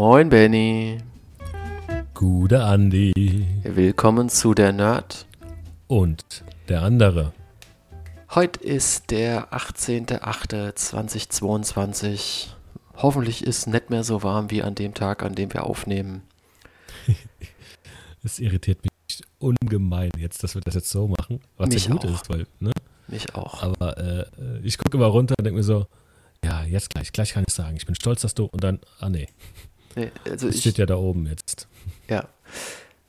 Moin Benny. Gute Andi. Willkommen zu der Nerd. Und der andere. Heute ist der 18.08.2022. Hoffentlich ist nicht mehr so warm wie an dem Tag, an dem wir aufnehmen. Es irritiert mich ungemein jetzt, dass wir das jetzt so machen. Was Mich ja gut auch. ist, weil, ne? Mich auch. Aber äh, ich gucke immer runter und denke mir so, ja, jetzt gleich, gleich kann ich sagen, ich bin stolz, dass du und dann, ah nee, Nee, also das ich, steht ja da oben jetzt. ja.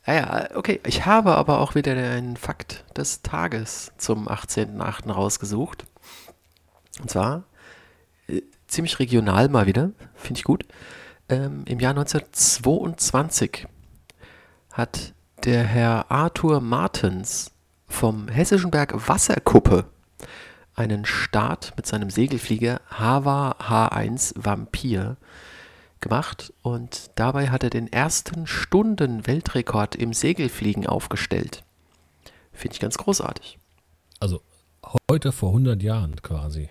Ah ja, okay. Ich habe aber auch wieder einen Fakt des Tages zum 18.08. rausgesucht. Und zwar äh, ziemlich regional mal wieder, finde ich gut. Ähm, Im Jahr 1922 hat der Herr Arthur Martens vom Hessischen Berg Wasserkuppe einen Start mit seinem Segelflieger Hava H1 Vampir gemacht und dabei hat er den ersten Stunden-Weltrekord im Segelfliegen aufgestellt. Finde ich ganz großartig. Also heute vor 100 Jahren quasi.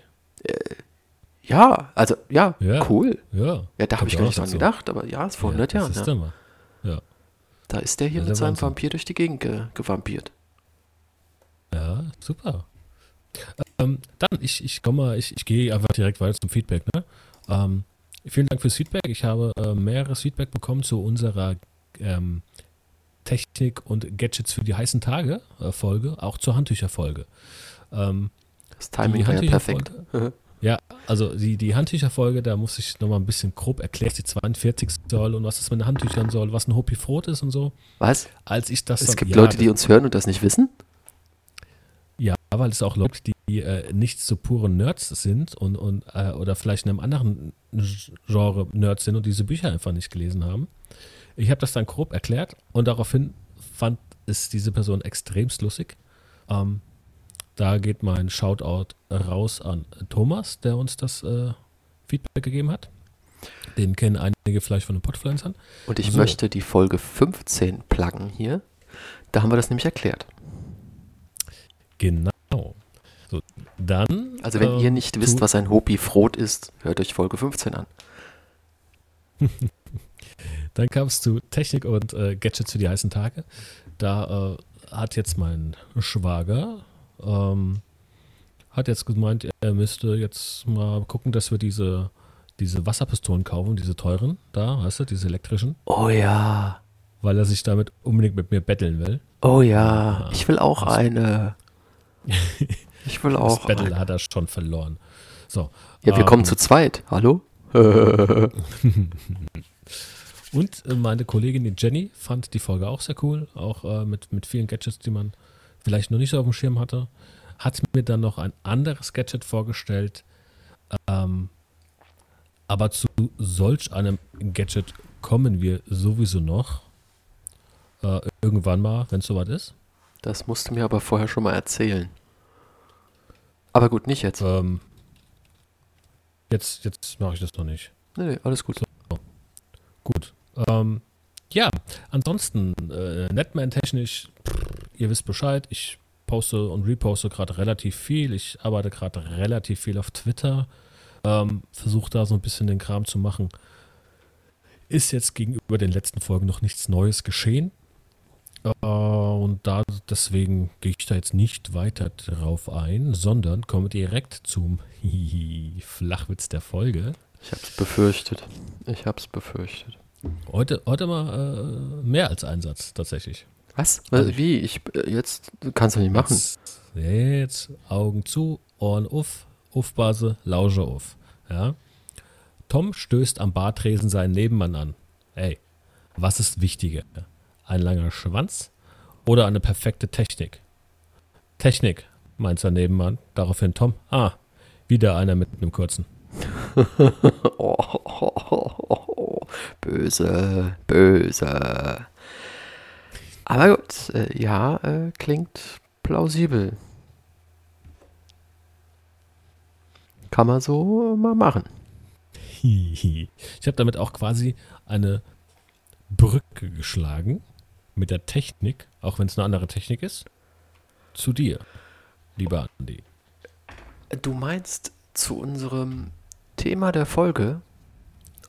Ja, also ja, Ja. cool. Ja. Ja, da habe ich gar nicht dran dazu. gedacht, aber ja, ist vor 100 Jahren. Ist Ja. ja. mal. Ja. Da ist der hier mit seinem Wahnsinn. Vampir durch die Gegend ge gewampiert. Ja, super. Ähm, dann, ich, ich komme mal, ich, ich gehe einfach direkt weiter zum Feedback. Ne? Ähm, vielen Dank fürs Feedback. Ich habe äh, mehreres Feedback bekommen zu unserer ähm, Technik und Gadgets für die heißen Tage äh, Folge, auch zur Handtücher-Folge. Ähm, Das Timing war ja Handtücherfolge? perfekt. ja, also die, die Handtücher-Folge, da muss ich nochmal ein bisschen grob erklären, die 42 soll und was das mit den Handtüchern soll, was ein Hopi Frot ist und so. Was? Als ich das Es dann- gibt ja, Leute, die uns hören und das nicht wissen? Weil es auch Leute, die äh, nicht so pure Nerds sind und, und äh, oder vielleicht in einem anderen Genre Nerds sind und diese Bücher einfach nicht gelesen haben. Ich habe das dann grob erklärt und daraufhin fand es diese Person extremst lustig. Ähm, da geht mein Shoutout raus an Thomas, der uns das äh, Feedback gegeben hat. Den kennen einige vielleicht von den Podfluencern. Und ich So. möchte die Folge 15 pluggen hier. Da haben wir das nämlich erklärt. Genau. So, dann. Also wenn ähm, ihr nicht wisst, was ein Hopi Frot ist, hört euch Folge 15 an. Dann kam es zu Technik und äh, Gadgets für die heißen Tage. Da äh, hat jetzt mein Schwager ähm, hat jetzt gemeint, er müsste jetzt mal gucken, dass wir diese, diese Wasserpistolen kaufen, diese teuren, da, weißt du, diese elektrischen, Oh ja. weil er sich damit unbedingt mit mir betteln will. Oh ja. Ja. Ich will auch Das- eine. Ich will Das auch Battle eine. hat er schon verloren. So. Ja, wir ähm, kommen zu zweit. Hallo? Und äh, meine Kollegin die Jenny fand die Folge auch sehr cool, auch äh, mit, mit vielen Gadgets, die man vielleicht noch nicht so auf dem Schirm hatte. Hat mir dann noch ein anderes Gadget vorgestellt. Ähm, aber zu solch einem Gadget kommen wir sowieso noch. Äh, irgendwann mal, wenn es soweit ist. Das musst du mir aber vorher schon mal erzählen. Aber gut, nicht jetzt. Ähm, jetzt jetzt mache ich das noch nicht. Nee, nee, alles gut. Gut. Ähm, ja, ansonsten, äh, Netman-technisch, ihr wisst Bescheid, ich poste und reposte gerade relativ viel. Ich arbeite gerade relativ viel auf Twitter. Ähm, Versuche da so ein bisschen den Kram zu machen. Ist jetzt gegenüber den letzten Folgen noch nichts Neues geschehen. Äh, und da deswegen gehe ich da jetzt nicht weiter drauf ein, sondern komme direkt zum Flachwitz der Folge. Ich hab's befürchtet. Ich hab's befürchtet. Heute, heute mal äh, mehr als ein Satz tatsächlich. Was? Also- Wie? Ich äh, jetzt kannst du nicht machen. Jetzt, jetzt Augen zu, Ohren auf, Aufbase, Lausche auf. Ja? Tom stößt am Bartresen seinen Nebenmann an. Ey, was ist wichtiger? Ein langer Schwanz oder eine perfekte Technik? Technik, meint sein Nebenmann. Daraufhin Tom, ah, wieder einer mit einem kurzen. Oh, oh, oh, oh, böse, böse. Aber gut, äh, ja, äh, klingt plausibel. Kann man so mal machen. Ich habe damit auch quasi eine Brücke geschlagen mit der Technik, auch wenn es eine andere Technik ist, zu dir, lieber Andi. Du meinst zu unserem Thema der Folge,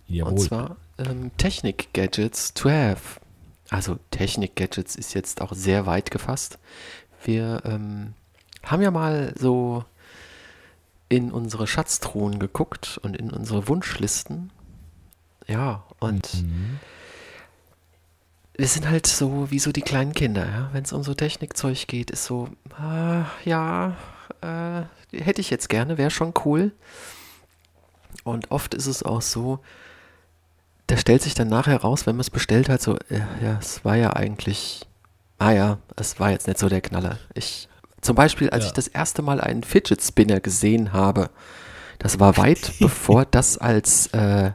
Jawohl. und zwar ähm, Technik-Gadgets to have. Also Technik-Gadgets ist jetzt auch sehr weit gefasst. Wir ähm, haben ja mal so in unsere Schatztruhen geguckt und in unsere Wunschlisten. Ja, und Mhm. Wir sind halt so wie so die kleinen Kinder, ja. Wenn es um so Technikzeug geht, ist so, ah, ja, äh, hätte ich jetzt gerne, wäre schon cool. Und oft ist es auch so, da stellt sich dann nachher raus, wenn man es bestellt hat, so, ja, ja, es war ja eigentlich, ah ja, es war jetzt nicht so der Knaller. Ich, zum Beispiel, als Ja. ich das erste Mal einen Fidget Spinner gesehen habe, das war weit bevor das als äh,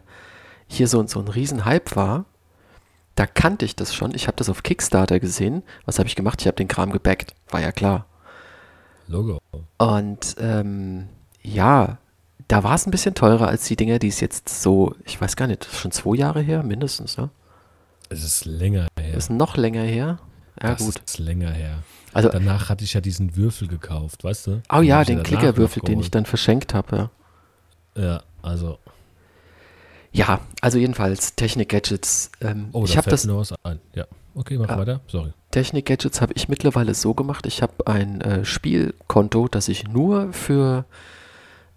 hier so, so ein Riesenhype war. Da kannte ich das schon. Ich habe das auf Kickstarter gesehen. Was habe ich gemacht? Ich habe den Kram gebackt. War ja klar. Logo. Und ähm, ja, da war es ein bisschen teurer als die Dinger, die es jetzt so, ich weiß gar nicht, schon zwei Jahre her, mindestens, ne? Es ist länger her. Das ist noch länger her. Ja, das gut. ist länger her. Also, Danach hatte ich ja diesen Würfel gekauft, weißt du? oh ja, den Klickerwürfel, den ich dann verschenkt habe. Ja. Ja, also. Ja, also jedenfalls Technik-Gadgets. Ähm, Oh, ich habe das noch was ein. Ja. Okay, mach Ja. weiter. Sorry. Technik-Gadgets habe ich mittlerweile so gemacht. Ich habe ein äh, Spielkonto, das ich nur für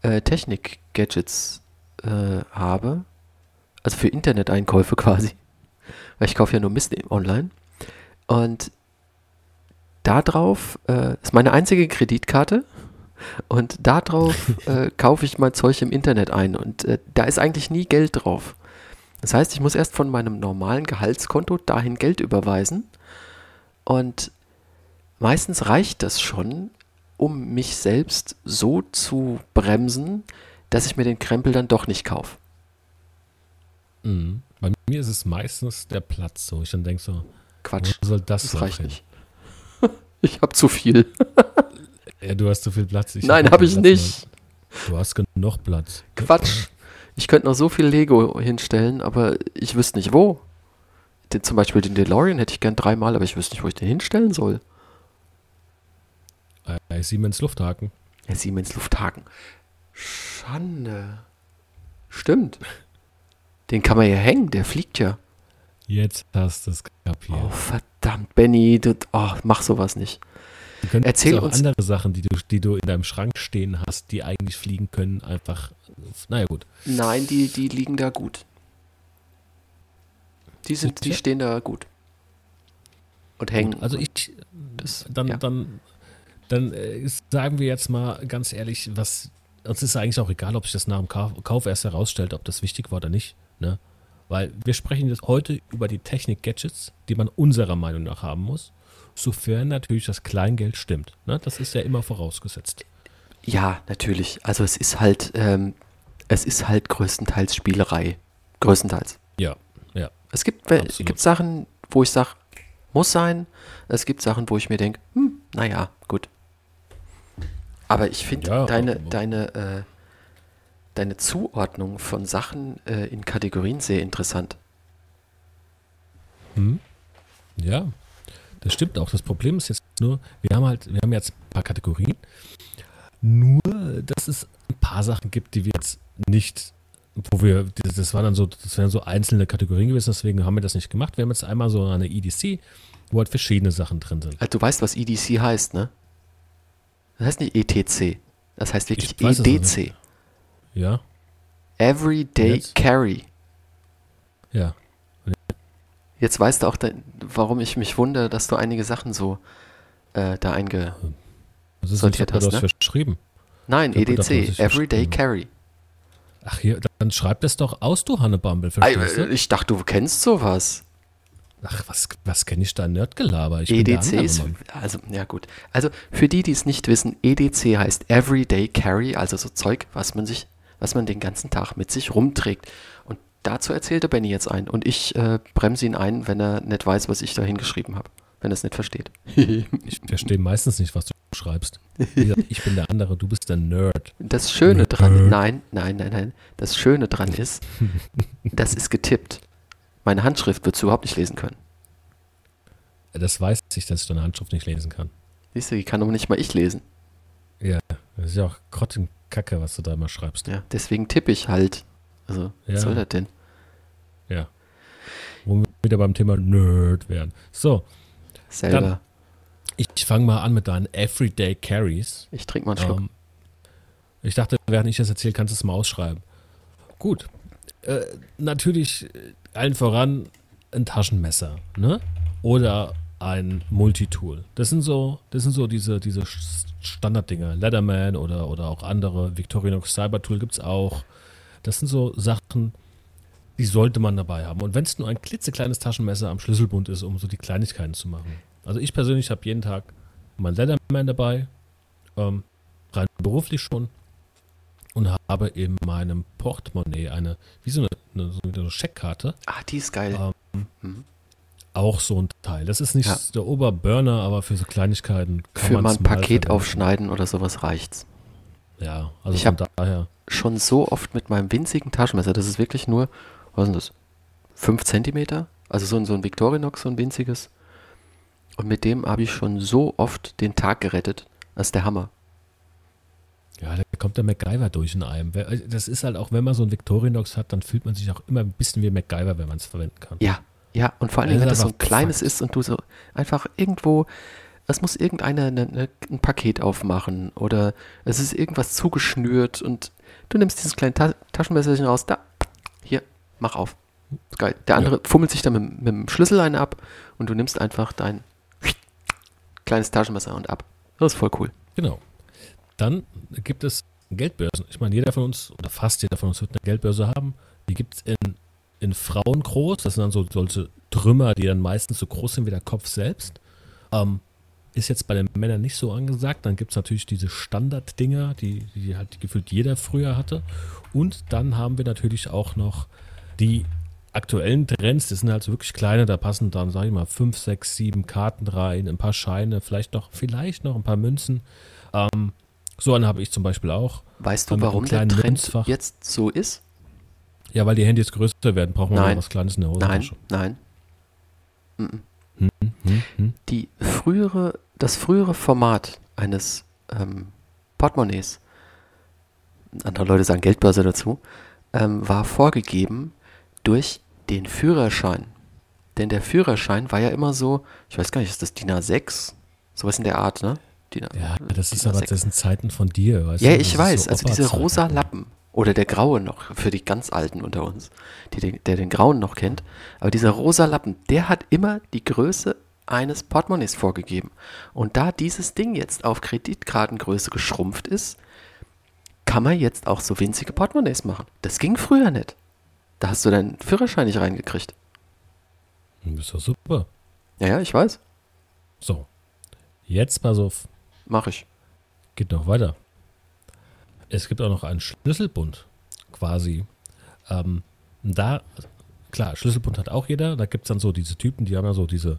äh, Technik-Gadgets äh, habe. Also für Internet-Einkäufe quasi. Weil ich kaufe ja nur Mist online. Und da drauf äh, ist meine einzige Kreditkarte. Und da drauf äh, kaufe ich mein Zeug im Internet ein. Und äh, da ist eigentlich nie Geld drauf. Das heißt, ich muss erst von meinem normalen Gehaltskonto dahin Geld überweisen. Und meistens reicht das schon, um mich selbst so zu bremsen, dass ich mir den Krempel dann doch nicht kaufe. Mhm. Bei mir ist es meistens der Platz so. Ich dann denke so, Quatsch, soll das, das reicht hin? nicht. Ich habe zu viel. Ja, du hast zu viel Platz. Ich Nein, hab habe keinen ich Platz nicht. mehr. Du hast genug Platz. Quatsch. Ich könnte noch so viel Lego hinstellen, aber ich wüsste nicht wo. Den, zum Beispiel den DeLorean hätte ich gern dreimal, aber ich wüsste nicht, wo ich den hinstellen soll. Äh, Siemens Lufthaken. Ja, Siemens Lufthaken. Schande. Stimmt. Den kann man ja hängen, der fliegt ja. Jetzt hast du es kapiert. Oh, verdammt, Benny, du, oh, mach sowas nicht. Du erzähl auch uns- andere Sachen, die du, die du in deinem Schrank stehen hast, die eigentlich fliegen können, einfach. Naja, gut. Nein, die, die liegen da gut. Die sind, die stehen da gut. Und hängen. Gut, Also ich, das, dann, ja. dann, dann äh, sagen wir jetzt mal ganz ehrlich, was uns ist eigentlich auch egal, ob sich das nach dem Kauf, Kauf erst herausstellt, ob das wichtig war oder nicht. Ne? Weil wir sprechen jetzt heute über die Technik-Gadgets, die man unserer Meinung nach haben muss, sofern natürlich das Kleingeld stimmt. Ne? Das ist ja immer vorausgesetzt. ja, natürlich. Also es ist halt, ähm, es ist halt größtenteils Spielerei. Größtenteils. Ja, ja. Es gibt, es gibt Sachen, wo ich sage, muss sein. Es gibt Sachen, wo ich mir denke, hm, naja, gut. Aber ich finde Ja, deine, aber- deine, äh, deine Zuordnung von Sachen äh, in Kategorien sehr interessant. Hm? Ja, das stimmt auch. Das Problem ist jetzt nur, wir haben halt, wir haben jetzt ein paar Kategorien. Nur, dass es ein paar Sachen gibt, die wir jetzt nicht, wo wir, das waren dann so, das wären so einzelne Kategorien gewesen, deswegen haben wir das nicht gemacht. Wir haben jetzt einmal so eine EDC, wo halt verschiedene Sachen drin sind. Also, du weißt, was EDC heißt, ne? Das heißt nicht ETC. Das heißt wirklich Ich weiß EDC. Ja, Everyday? Carry. ja. Jetzt weißt du auch, warum ich mich wundere, dass du einige Sachen so äh, da einge... Das ist Sortiert hast, das ne? verschrieben. Nein, gedacht, EDC. das ist Everyday. Carry. Ach hier, dann schreib das doch aus, du Hannebumble, verstehst äh, du? Ich dachte, du kennst sowas. Ach, was, was kenne ich da Nerdgelaber? Ich EDC E ist, also, ja gut. Also für die, die es nicht wissen, EDC heißt Everyday Carry, also so Zeug, was man sich, was man den ganzen Tag mit sich rumträgt. Dazu erzählte Benny jetzt ein. Und ich äh, bremse ihn ein, wenn er nicht weiß, was ich da hingeschrieben habe. Wenn er es nicht versteht. Ich verstehe meistens nicht, was du schreibst. Wie gesagt, ich bin der andere, du bist der Nerd. Das Schöne Nerd. dran, nein, nein, nein, nein. Das Schöne dran ist, das ist getippt. Meine Handschrift würdest du überhaupt nicht lesen können. Das weiß ich, dass ich deine Handschrift nicht lesen kann. Siehst du, die kann aber nicht mal ich lesen. Ja, das ist ja auch Kacke, was du da immer schreibst. Ja, deswegen tippe ich halt. Also, was Ja. soll das denn? Ja. Wo wir wieder beim Thema Nerd wären. So, Selber. Ich fange mal an mit deinen Everyday Carries. ich trinke mal einen Schluck. Ähm, ich dachte, während ich das erzähle, kannst du es mal ausschreiben. Gut. Äh, natürlich äh, allen voran ein Taschenmesser, ne? Oder ein Multitool. Das sind so, das sind so diese, diese Standarddinger. Leatherman oder, oder auch andere. Victorinox Cybertool gibt es auch. Das sind so Sachen, die sollte man dabei haben. Und wenn es nur ein klitzekleines Taschenmesser am Schlüsselbund ist, um so die Kleinigkeiten zu machen. Also ich persönlich habe jeden Tag mein Leatherman dabei, ähm, rein beruflich schon und habe in meinem Portemonnaie eine, wie so eine, eine, so eine Scheckkarte, Ah, die ist geil. ähm, Mhm. auch so ein Teil. Das ist nicht Ja. der Oberburner, aber für so Kleinigkeiten kann Für mal ein Paket aufschneiden oder sowas reicht's. Ja, also Ich von hab- daher. Schon so oft mit meinem winzigen Taschenmesser, das ist wirklich nur, was ist denn das? 5 Zentimeter? Also so ein, so ein Victorinox, so ein winziges. Und mit dem habe ich schon so oft den Tag gerettet. Das ist der Hammer. Ja, da kommt der MacGyver durch in einem. Wer- Das ist halt auch, wenn man so ein Victorinox hat, dann fühlt man sich auch immer ein bisschen wie MacGyver, wenn man es verwenden kann. Ja, ja, und vor allem, wenn das so ein kleines ist und du so einfach irgendwo, es muss irgendeiner eine, eine, ein Paket aufmachen oder es ist irgendwas zugeschnürt und du nimmst dieses kleine Ta Taschenmesserchen raus, da, hier, mach auf. Ist geil. Der andere fummelt sich dann mit, mit dem Schlüssel einen ab und du nimmst einfach dein kleines Taschenmesser und ab. Das ist voll cool. Genau. Dann gibt es Geldbörsen. Ich meine, jeder von uns, oder fast jeder von uns wird eine Geldbörse haben. Die gibt es in, in Frauen groß. Das sind dann so solche Trümmer, die dann meistens so groß sind wie der Kopf selbst. Ähm, ist jetzt bei den Männern nicht so angesagt. Dann gibt es natürlich diese Standarddinger, die, die halt gefühlt jeder früher hatte. Und dann haben wir natürlich auch noch die aktuellen Trends. Das sind halt so wirklich kleine. Da passen dann, sag ich mal, fünf, sechs, sieben Karten rein, ein paar Scheine, vielleicht noch, vielleicht noch ein paar Münzen. Ähm, so eine habe ich zum Beispiel auch. Weißt du, warum der Trend Münzfach. jetzt so ist? Ja, weil die Handys größer werden, brauchen wir Nein. noch was Kleines in der Nein, Hosentasche. nein. Mhm. Hm, hm, hm. die frühere, das frühere Format eines ähm, Portemonnaies, andere Leute sagen Geldbörse dazu, ähm, war vorgegeben durch den Führerschein. Denn der Führerschein war ja immer so, ich weiß gar nicht, ist das DIN A6? Sowas in der Art, ne? DIN A- Ja, das ist DIN aber, A6. das sind Zeiten von dir, weißt Ja, du? Ich ist weiß, so also diese rosa Lappen oder der graue noch, für die ganz Alten unter uns, die der den grauen noch kennt, aber dieser rosa Lappen, der hat immer die Größe eines Portemonnaies vorgegeben. Und da dieses Ding jetzt auf Kreditkartengröße geschrumpft ist, kann man jetzt auch so winzige Portemonnaies machen. Das ging früher nicht. Da hast du deinen Führerschein nicht reingekriegt. Das ist doch super. Ja, ja, ich weiß. So. Jetzt pass auf, Mach ich. geht noch weiter. Es gibt auch noch einen Schlüsselbund, quasi. Ähm, da, klar, Schlüsselbund hat auch jeder. Da gibt es dann so diese Typen, die haben ja so diese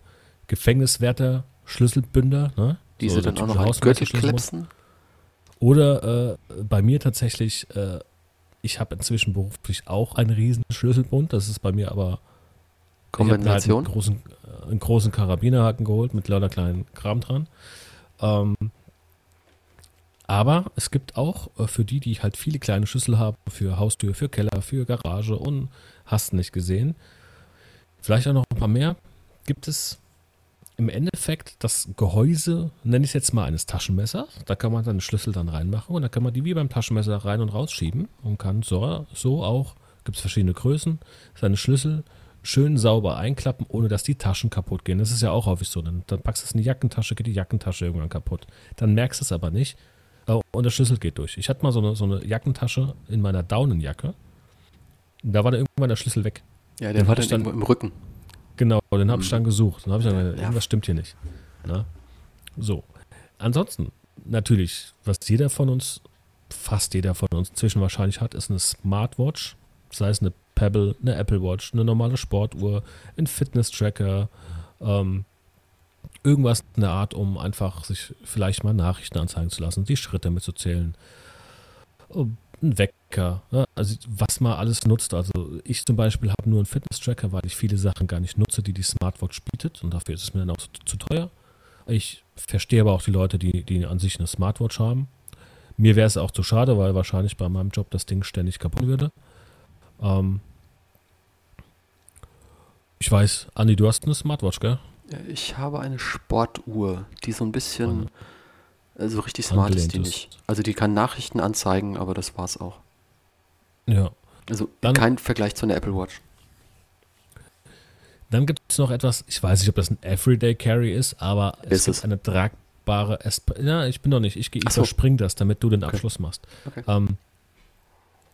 Gefängniswärter, Schlüsselbünder, ne? Diese so der dann auch noch an Gürtel klipsen. Oder äh, bei mir tatsächlich, äh, ich habe inzwischen beruflich auch einen riesen Schlüsselbund. Das ist bei mir aber Ich hab mir halt Kombination. einen großen, äh, einen großen Karabinerhaken geholt mit lauter kleinen Kram dran. Ähm, aber es gibt auch äh, für die, die halt viele kleine Schlüssel haben, für Haustür, für Keller, für Garage und hast nicht gesehen, vielleicht auch noch ein paar mehr, gibt es im Endeffekt das Gehäuse, nenne ich es jetzt mal, eines Taschenmessers. Da kann man dann den Schlüssel dann reinmachen und da kann man die wie beim Taschenmesser rein und rausschieben und kann so, so auch, gibt es verschiedene Größen, seine Schlüssel schön sauber einklappen, ohne dass die Taschen kaputt gehen. Das ist ja auch häufig so. Dann, dann packst du es in die Jackentasche, geht die Jackentasche irgendwann kaputt. Dann merkst du es aber nicht äh, und der Schlüssel geht durch. Ich hatte mal so eine, so eine Jackentasche in meiner Daunenjacke. Da war dann irgendwann der Schlüssel weg. Ja, der war dann ich dann- irgendwo im Rücken. Genau, den habe ich Mhm. dann gesucht. Dann habe ich dann gedacht, Ja. irgendwas stimmt hier nicht. Ne? So. Ansonsten, natürlich, was jeder von uns, fast jeder von uns inzwischen wahrscheinlich hat, ist eine Smartwatch. Sei es eine Pebble, eine Apple Watch, eine normale Sportuhr, ein Fitness-Tracker, ähm, irgendwas in der Art, um einfach sich vielleicht mal Nachrichten anzeigen zu lassen, die Schritte mitzuzählen. Ähm, Ein Wecker, ne? also was man alles nutzt. Also ich zum Beispiel habe nur einen Fitness-Tracker, weil ich viele Sachen gar nicht nutze, die die Smartwatch bietet und dafür ist es mir dann auch zu, zu teuer. Ich verstehe aber auch die Leute, die, die an sich eine Smartwatch haben. Mir wäre es auch zu schade, weil wahrscheinlich bei meinem Job das Ding ständig kaputt würde. Ähm, Ich weiß, Andi, du hast eine Smartwatch, gell? Ich habe eine Sportuhr, die so ein bisschen, äh, so richtig smart ist die Angelehnt nicht. Also die kann Nachrichten anzeigen, aber das war's auch. Ja. Also Dann- kein Vergleich zu einer Apple Watch. Dann gibt es noch etwas, ich weiß nicht, ob das ein Everyday Carry ist, aber es Ist es. eine tragbare Esp Ja, ich bin noch nicht. Ich, ich so. das, damit du den Okay. Abschluss machst. Okay. Ähm,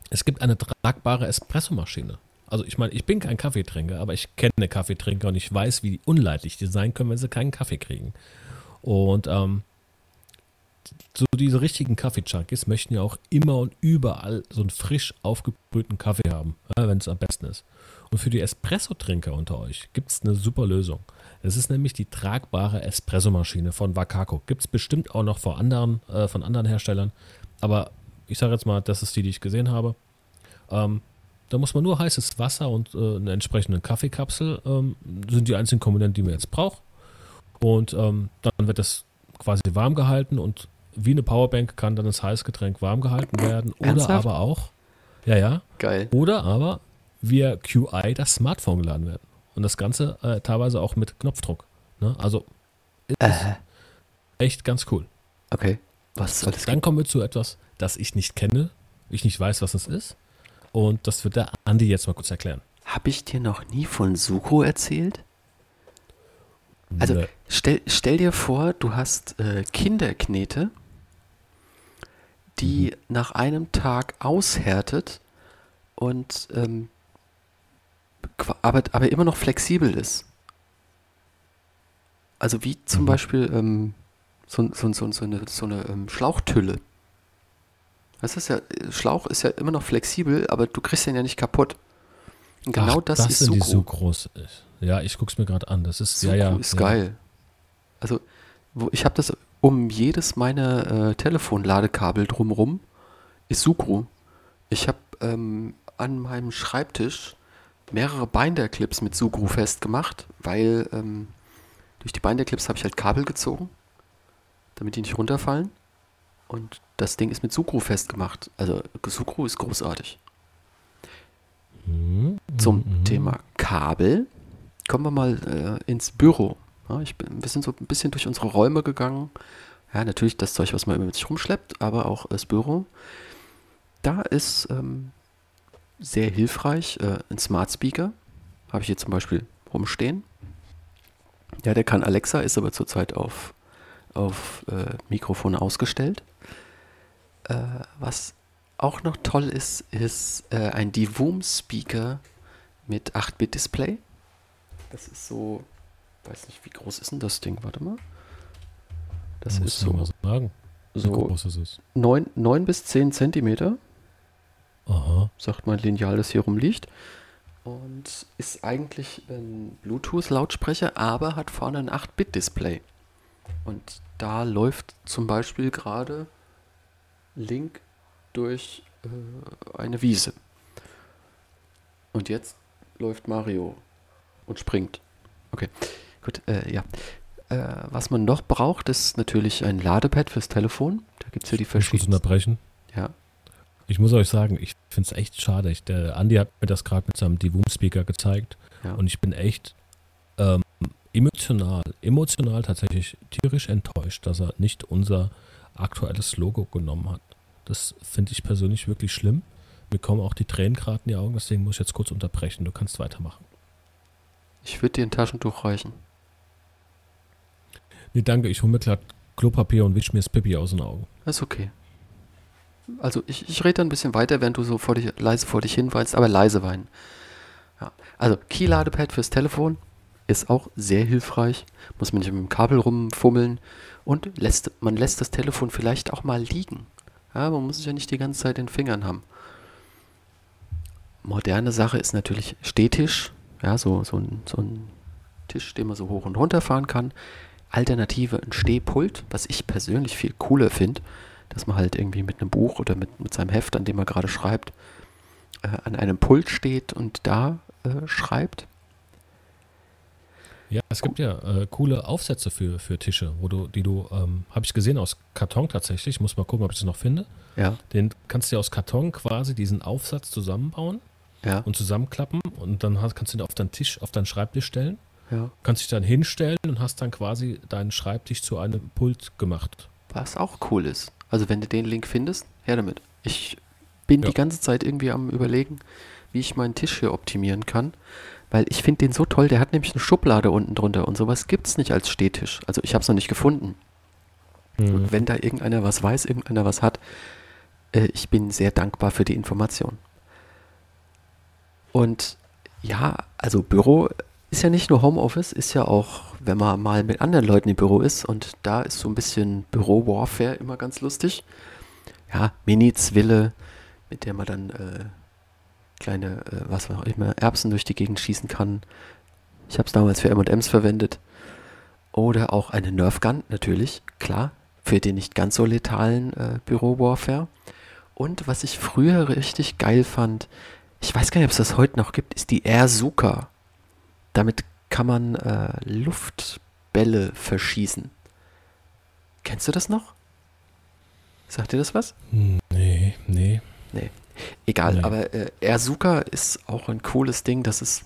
es gibt eine tragbare Espressomaschine. Also ich meine, ich bin kein Kaffeetrinker, aber ich kenne Kaffeetrinker und ich weiß, wie unleidlich die sein können, wenn sie keinen Kaffee kriegen. Und ähm, so diese richtigen Kaffee-Junkies möchten ja auch immer und überall so einen frisch aufgebrühten Kaffee haben, wenn es am besten ist. Und für die Espresso-Trinker unter euch gibt es eine super Lösung. Das ist nämlich die tragbare Espressomaschine von Wakako. Gibt es bestimmt auch noch von anderen, äh, von anderen Herstellern. Aber ich sage jetzt mal, das ist die, die ich gesehen habe. Ähm, da muss man nur heißes Wasser und äh, eine entsprechende Kaffeekapsel ähm, sind die einzigen Komponenten, die man jetzt braucht. Und ähm, dann wird das quasi warm gehalten und wie eine Powerbank kann dann das Heißgetränk warm gehalten werden. Oder Ernsthaft? aber auch, ja, ja, Geil. oder aber via QI das Smartphone geladen werden. Und das Ganze äh, teilweise auch mit Knopfdruck. Ne? Also ist Äh, echt ganz cool. okay. Was soll das Dann kommen wir zu etwas, das ich nicht kenne, ich nicht weiß, was es ist. Und das wird der Andi jetzt mal kurz erklären. Habe ich dir noch nie von Sucro erzählt? Also Ne, stell, stell dir vor, du hast äh, Kinderknete, die nach einem Tag aushärtet und ähm, aber, aber immer noch flexibel ist. Also wie zum Mhm. Beispiel ähm, so, so, so, so eine, so eine ähm, Schlauchtülle. Das ist ja, äh, Schlauch ist ja immer noch flexibel, aber du kriegst den ja nicht kaputt. Und genau Ach, das, ist sind die Sucro. Sucros. Ja, ich guck's mir gerade an. Das ist Sucro ja, ja, ist ja. geil. Also, wo, ich habe das um jedes meiner äh, Telefonladekabel drumrum, ist Sucro. Ich habe ähm, an meinem Schreibtisch mehrere Binderclips mit Sucro festgemacht, weil ähm, durch die Binderclips habe ich halt Kabel gezogen, damit die nicht runterfallen. Und das Ding ist mit Sucro festgemacht. Also Sucro ist großartig. Mhm, Zum mhm. Thema Kabel kommen wir mal äh, ins Büro. Ja, ich bin, wir sind so ein bisschen durch unsere Räume gegangen. Ja, natürlich das Zeug, was man immer mit sich rumschleppt, aber auch das Büro. Da ist ähm, sehr hilfreich äh, ein Smart Speaker. Habe ich hier zum Beispiel rumstehen. Ja, der kann Alexa, ist aber zurzeit auf, auf äh, Mikrofone ausgestellt. Äh, was auch noch toll ist, ist äh, ein Divoom Speaker mit 8-Bit-Display. Das ist so, weiß nicht, wie groß ist denn das Ding? Warte mal. Das ist so, sagen, so groß es ist. 9, 9 bis 10 Zentimeter, Aha. sagt mein Lineal, das hier rumliegt. Und ist eigentlich ein Bluetooth-Lautsprecher, aber hat vorne ein 8-Bit-Display. Und da läuft zum Beispiel gerade Link durch äh, eine Wiese. Und jetzt läuft Mario und springt. Okay, gut, äh, ja. Äh, was man noch braucht, ist natürlich ein Ladepad fürs Telefon. Da gibt es ja die Ich muss verschiedenen. unterbrechen. Ja, Ich muss euch sagen, ich finde es echt schade. Ich, der Andi hat mir das gerade mit seinem Divoom-Speaker gezeigt ja. und ich bin echt ähm, emotional, emotional tatsächlich tierisch enttäuscht, dass er nicht unser aktuelles Logo genommen hat. Das finde ich persönlich wirklich schlimm. Mir kommen auch die Tränen gerade in die Augen, deswegen muss ich jetzt kurz unterbrechen. Du kannst weitermachen. ich würde dir ein Taschentuch reichen. Nee, danke, ich hole mir gerade Klopapier und wisch mir das Pipi aus den Augen. Das ist okay. Also ich, ich rede ein bisschen weiter, während du so vor dich, leise vor dich hinweinst, aber leise weinen. Ja. Also Key-Ladepad fürs Telefon ist auch sehr hilfreich. Muss man nicht mit dem Kabel rumfummeln und lässt, man lässt das Telefon vielleicht auch mal liegen. Ja, man muss es ja nicht die ganze Zeit in den Fingern haben. Moderne Sache ist natürlich Stehtisch. Ja, so, so, ein, so ein Tisch, den man so hoch und runter fahren kann. Alternative ein Stehpult, was ich persönlich viel cooler finde, dass man halt irgendwie mit einem Buch oder mit, mit seinem Heft, an dem man gerade schreibt, äh, an einem Pult steht und da äh, schreibt. Ja, es gibt ja äh, coole Aufsätze für, für Tische, wo du, die du, ähm, habe ich gesehen aus Karton tatsächlich. Ich muss mal gucken, ob ich das noch finde. Ja, Den kannst du ja aus Karton quasi diesen Aufsatz zusammenbauen. Ja. und zusammenklappen und dann hast, kannst du ihn auf deinen Tisch, auf deinen Schreibtisch stellen. Ja. Kannst dich dann hinstellen und hast dann quasi deinen Schreibtisch zu einem Pult gemacht. Was auch cool ist. Also wenn du den Link findest, her damit. Ich bin Ja. die ganze Zeit irgendwie am überlegen, wie ich meinen Tisch hier optimieren kann. Weil ich finde den so toll, der hat nämlich eine Schublade unten drunter und sowas gibt es nicht als Stehtisch. Also ich habe es noch nicht gefunden. Und wenn da irgendeiner was weiß, irgendeiner was hat, äh, ich bin sehr dankbar für die Information. Und ja, also Büro ist ja nicht nur Homeoffice, ist ja auch, wenn man mal mit anderen Leuten im Büro ist und da ist so ein bisschen Büro-Warfare immer ganz lustig. Ja, Mini-Zwille, mit der man dann äh, kleine, äh, was auch immer, Erbsen durch die Gegend schießen kann. Ich habe es damals für M&M's verwendet. Oder auch eine Nerfgun, natürlich, klar, für den nicht ganz so letalen äh, Büro-Warfare. Und was ich früher richtig geil fand, ich weiß gar nicht, ob es das heute noch gibt, ist die Airzuka. Damit kann man äh, Luftbälle verschießen. Kennst du das noch? Sagt dir das was? Hm, Nee, nee. Egal, Nee. aber äh, Airzuka ist auch ein cooles Ding. Das ist,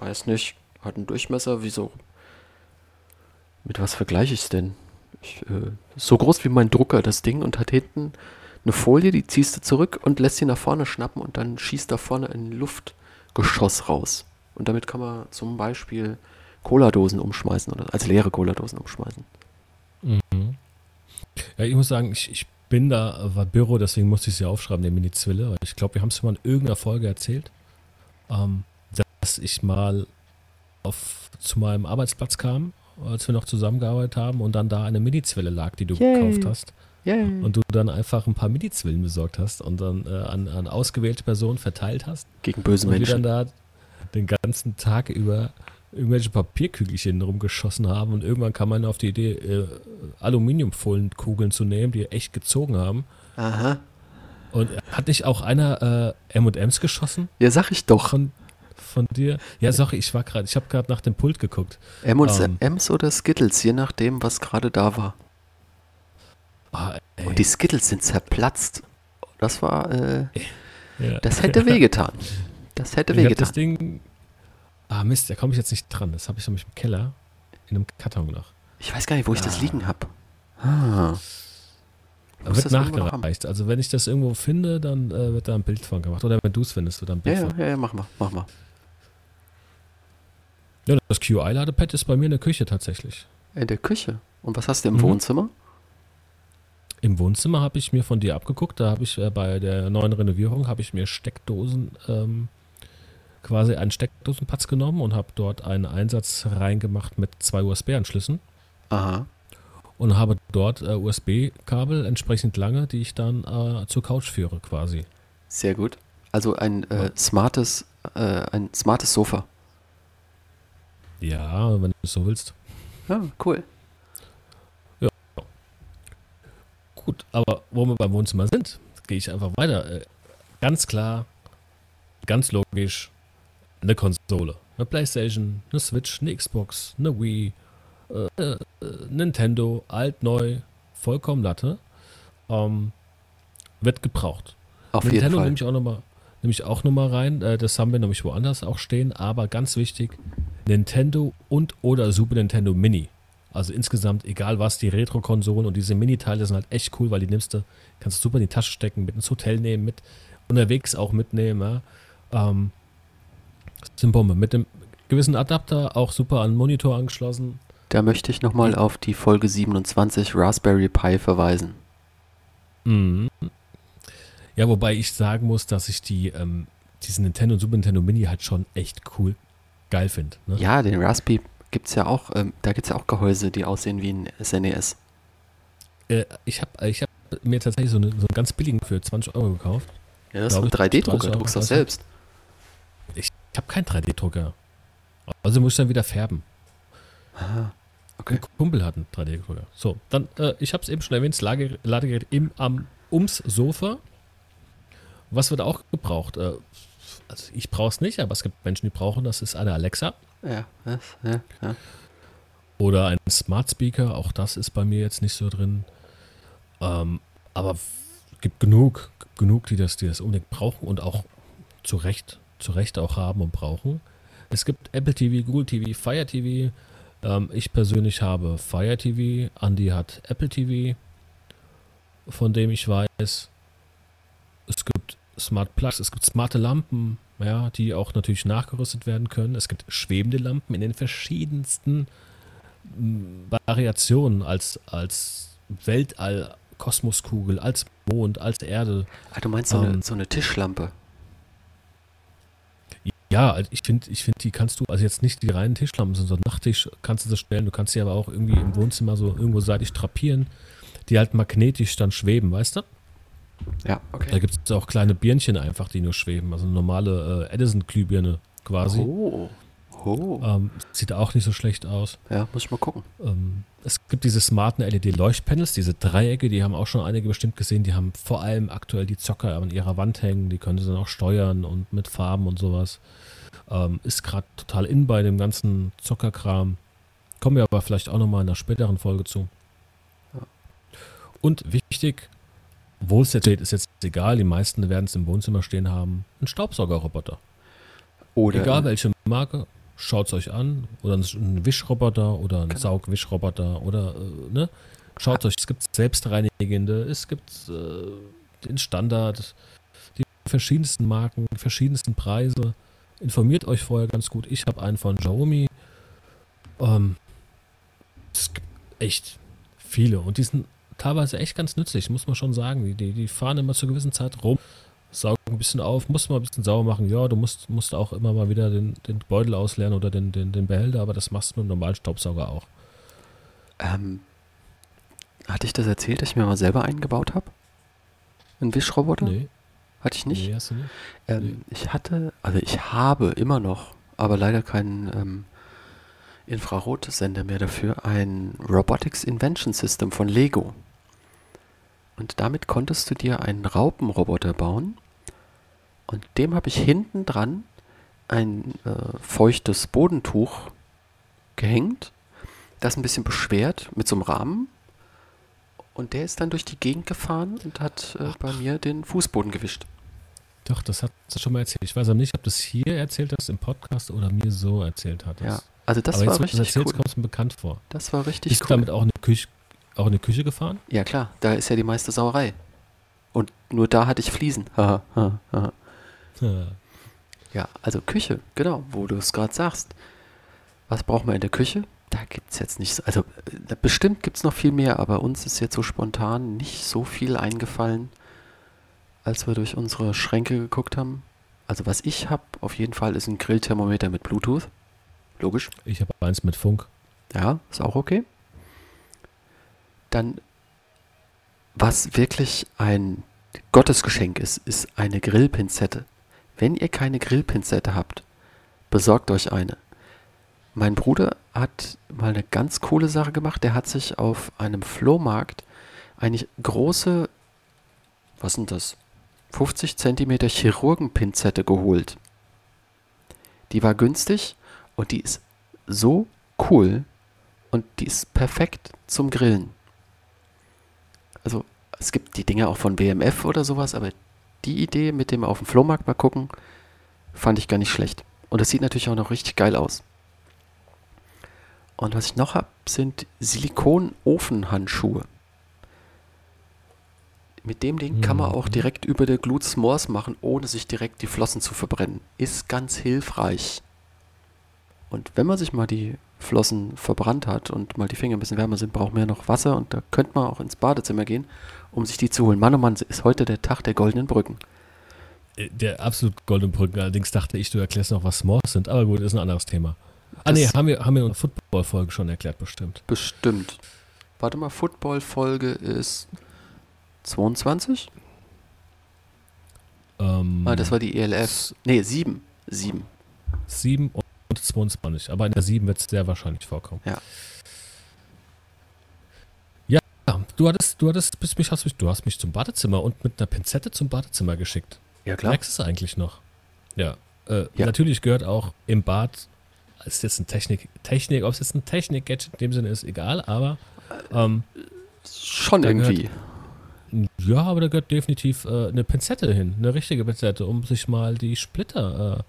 weiß nicht, hat einen Durchmesser wie so. Mit was vergleiche ich es denn? Ich, äh, so groß wie mein Drucker, das Ding, und hat hinten eine Folie, die ziehst du zurück und lässt sie nach vorne schnappen und dann schießt da vorne ein Luftgeschoss raus. Und damit kann man zum Beispiel Cola-Dosen umschmeißen oder als leere Cola-Dosen umschmeißen. Mhm. Ja, ich muss sagen, ich, ich bin da, war Büro, deswegen musste ich sie aufschreiben, der Mini-Zwille. weil Ich glaube, wir haben es mal in irgendeiner Folge erzählt, ähm, dass ich mal auf, zu meinem Arbeitsplatz kam, als wir noch zusammengearbeitet haben und dann da eine Mini-Zwille lag, die du Yay. gekauft hast. Yay. Und du dann einfach ein paar Mini-Zwillen besorgt hast und dann äh, an, an ausgewählte Personen verteilt hast. Gegen böse Und wir dann Menschen. da den ganzen Tag über irgendwelche Papierkügelchen rumgeschossen haben und irgendwann kam man auf die Idee, äh, Aluminiumfollenkugeln zu nehmen, die echt gezogen haben. Aha. Und hat nicht auch einer äh, M&M's geschossen Ja, sag ich doch. von, von dir? Ja, sorry, ich war gerade, ich habe gerade nach dem Pult geguckt. M&M's Ähm. oder Skittles, je nachdem, was gerade da war. Ah, Und die Skittles sind zerplatzt. Das war, äh, ja. das hätte wehgetan. Das hätte Ich hab wehgetan. das Ding. Ah, Mist, da komme ich jetzt nicht dran. Das habe ich nämlich im Keller in einem Karton noch. Ich weiß gar nicht, wo ich das Ah. liegen habe. Ah. Da wird nachgereicht. Also wenn ich das irgendwo finde, dann äh, wird da ein Bild von gemacht. Oder wenn du es findest, wird da ein Bild Ja, ja, von. ja, ja, mach mal, mach mal. Ja, das QI-Ladepad ist bei mir in der Küche tatsächlich. In der Küche. Und was hast du im Mhm. Wohnzimmer? Im Wohnzimmer habe ich mir von dir abgeguckt. Da habe ich äh, bei der neuen Renovierung habe ich mir Steckdosen, ähm, quasi einen Steckdosenpatz genommen und habe dort einen Einsatz reingemacht mit zwei USB-Anschlüssen Aha. und habe dort äh, USB-Kabel entsprechend lange, die ich dann äh, zur Couch führe quasi. Sehr gut. Also ein äh, smartes, äh, ein smartes Sofa. Ja, wenn du es so willst. Ja, cool. Gut, aber wo wir beim Wohnzimmer sind, gehe ich einfach weiter. Äh, ganz klar, ganz logisch, eine Konsole. Eine Playstation, eine Switch, eine Xbox, eine Wii, äh, äh, Nintendo, alt, neu, vollkommen Latte. Ähm, wird gebraucht. Auf Nintendo jeden Fall. nehme ich auch nochmal nehme ich auch noch mal rein. Äh, das haben wir nämlich woanders auch stehen. Aber ganz wichtig, Nintendo und oder Super Nintendo Mini. Also insgesamt, egal was, die Retro-Konsolen und diese Mini-Teile sind halt echt cool, weil die nimmst du, kannst du super in die Tasche stecken, mit ins Hotel nehmen, mit unterwegs auch mitnehmen. Ja. Ähm, sind Bombe. Mit dem gewissen Adapter auch super an den Monitor angeschlossen. Da möchte ich nochmal auf die Folge 27 Raspberry Pi verweisen. Mhm. Ja, wobei ich sagen muss, dass ich die, ähm, diesen Nintendo und Super Nintendo Mini halt schon echt cool geil finde. Ne? Ja, den Raspberry gibt es ja auch, ähm, da gibt es ja auch Gehäuse, die aussehen wie ein SNES. Äh, ich habe ich hab mir tatsächlich so, eine, so einen ganz billigen für 20 Euro gekauft. Ja, das ist ein ich, 3D-Drucker, 30 du druckst das 30. selbst. Ich habe keinen 3D-Drucker. Also muss ich dann wieder färben. Ah, okay. Ein Kumpel hat einen 3D-Drucker. So, dann, äh, ich habe es eben schon erwähnt, das Lage, Ladegerät im, am, ums Sofa. Was wird auch gebraucht? Äh, also ich brauche es nicht, aber es gibt Menschen, die brauchen das. ist eine Alexa Ja, das, ja, ja. oder ein Smart Speaker. Auch das ist bei mir jetzt nicht so drin. Ähm, aber gibt genug, genug, die das, die das unbedingt brauchen und auch zu Recht. Zu Recht auch haben und brauchen. Es gibt Apple TV, Google TV, Fire TV. Ähm, ich persönlich habe Fire TV. Andy hat Apple TV, von dem ich weiß. Es gibt Smart Plugs, es gibt smarte Lampen, ja, die auch natürlich nachgerüstet werden können. Es gibt schwebende Lampen in den verschiedensten mm, Variationen als, als Weltall, Kosmoskugel, als Mond, als Erde. Ah, du meinst so, Ähm, eine, so eine Tischlampe? Ja, also ich finde, ich finde, die kannst du, also jetzt nicht die reinen Tischlampen, sondern so Nachttisch kannst du das stellen. Du kannst sie aber auch irgendwie im Wohnzimmer so irgendwo seitlich drapieren, die halt magnetisch dann schweben, weißt du? Ja, Da okay. gibt es auch kleine Birnchen einfach, die nur schweben. Also normale äh, Edison-Glühbirne quasi. Oh. Oh. Ähm, sieht auch nicht so schlecht aus. Ja, muss ich mal gucken. Ähm, es gibt diese smarten LED-Leuchtpanels, diese Dreiecke, die haben auch schon einige bestimmt gesehen. Die haben vor allem aktuell die Zocker an ihrer Wand hängen. Die können sie dann auch steuern und mit Farben und sowas. Ähm, ist gerade total in bei dem ganzen Zockerkram. Kommen wir aber vielleicht auch nochmal in einer späteren Folge zu. Ja. Und wichtig, wo es jetzt steht, ist jetzt egal. Die meisten werden es im Wohnzimmer stehen haben. Ein Staubsaugerroboter. Oder Egal welche Marke, schaut es euch an. Oder ein Wischroboter oder ein Genau. Saugwischroboter oder äh, ne? Schaut euch, es gibt selbstreinigende, es gibt äh, den Standard, die verschiedensten Marken, die verschiedensten Preise. Informiert euch vorher ganz gut. Ich habe einen von Xiaomi. Ähm, es gibt echt viele und die sind teilweise echt ganz nützlich, muss man schon sagen. Die, die, die fahren immer zur gewissen Zeit rum saugen ein bisschen auf, musst mal ein bisschen sauber machen. Ja, du musst, musst auch immer mal wieder den, den Beutel ausleeren oder den, den, den Behälter, aber das machst du mit einem normalen Staubsauger auch. Ähm, hatte ich das erzählt, dass ich mir mal selber eingebaut habe? Ein Wischroboter? Nee, Hatte ich nicht? nee, hast du nicht? Ähm, Nee. Ich hatte, also ich habe immer noch, aber leider keinen ähm, Infrarotsender mehr dafür, ein Robotics Invention System von Lego. Und damit konntest du dir einen Raupenroboter bauen. Und dem habe ich hinten dran ein äh, feuchtes Bodentuch gehängt, das ein bisschen beschwert mit so einem Rahmen. Und der ist dann durch die Gegend gefahren und hat äh, bei mir den Fußboden gewischt. Doch, das hat du schon mal erzählt. Ich weiß aber nicht, ob du das hier erzählt hast im Podcast oder mir so erzählt hattest. Ja, also das aber war jetzt, du das richtig erzählst, cool. kommt mir bekannt vor. Das war richtig Bist du cool. damit auch in die Küche, auch in die Küche gefahren? Ja klar, da ist ja die meiste Sauerei. Und nur da hatte ich Fliesen. Haha, haha, haha. Ja. also Küche, genau, wo du es gerade sagst. Was braucht man in der Küche? Da gibt es jetzt nicht so, also äh, bestimmt gibt es noch viel mehr, aber uns ist jetzt so spontan nicht so viel eingefallen, als wir durch unsere Schränke geguckt haben. Also was ich habe, auf jeden Fall ist ein Grillthermometer mit Bluetooth. Logisch. Ich habe eins mit Funk. Ja, ist auch okay. Dann, was wirklich ein Gottesgeschenk ist, ist eine Grillpinzette. Wenn ihr keine Grillpinzette habt, besorgt euch eine. Mein Bruder hat mal eine ganz coole Sache gemacht. Der hat sich auf einem Flohmarkt eine große, was sind das? 50 Zentimeter Chirurgenpinzette geholt. Die war günstig und die ist so cool und die ist perfekt zum Grillen. Also es gibt die Dinge auch von BMF oder sowas, aber die Idee mit dem auf dem Flohmarkt mal gucken, fand ich gar nicht schlecht. Und es sieht natürlich auch noch richtig geil aus. Und was ich noch habe, sind Silikon-Ofenhandschuhe. Mit dem Ding kann man auch Mhm. direkt über der Glut S'mores machen, ohne sich direkt die Flossen zu verbrennen. Ist ganz hilfreich. Und wenn man sich mal die Flossen verbrannt hat und mal die Finger ein bisschen wärmer sind, braucht man ja noch Wasser und da könnte man auch ins Badezimmer gehen, um sich die zu holen. Mann, oh Mann, ist heute der Tag der goldenen Brücken. Äh, Der absolut goldene Brücken. Allerdings dachte ich, du erklärst noch, was S'mores sind. Aber gut, ist ein anderes Thema. Ah, Das- nee, haben wir, haben wir in der Football-Folge schon erklärt, bestimmt. Bestimmt. Warte mal, Football-Folge ist 22? Ähm, Ah, das war die ELF. Nee, 7. 7. 7 und 22. Aber in der 7 wird es sehr wahrscheinlich vorkommen. Ja, du hattest, du hattest, bist mich, hast mich, du hast mich zum Badezimmer und mit einer Pinzette zum Badezimmer geschickt. Ja, Merkst du es eigentlich noch? Ja. Äh, Ja. Natürlich gehört auch im Bad, ist jetzt ein Technik, Technik, ob es jetzt ein Technik-Gadget in dem Sinne ist, egal, aber ähm, Schon irgendwie. Ja, aber da gehört definitiv äh, eine Pinzette hin, eine richtige Pinzette, um sich mal die Splitter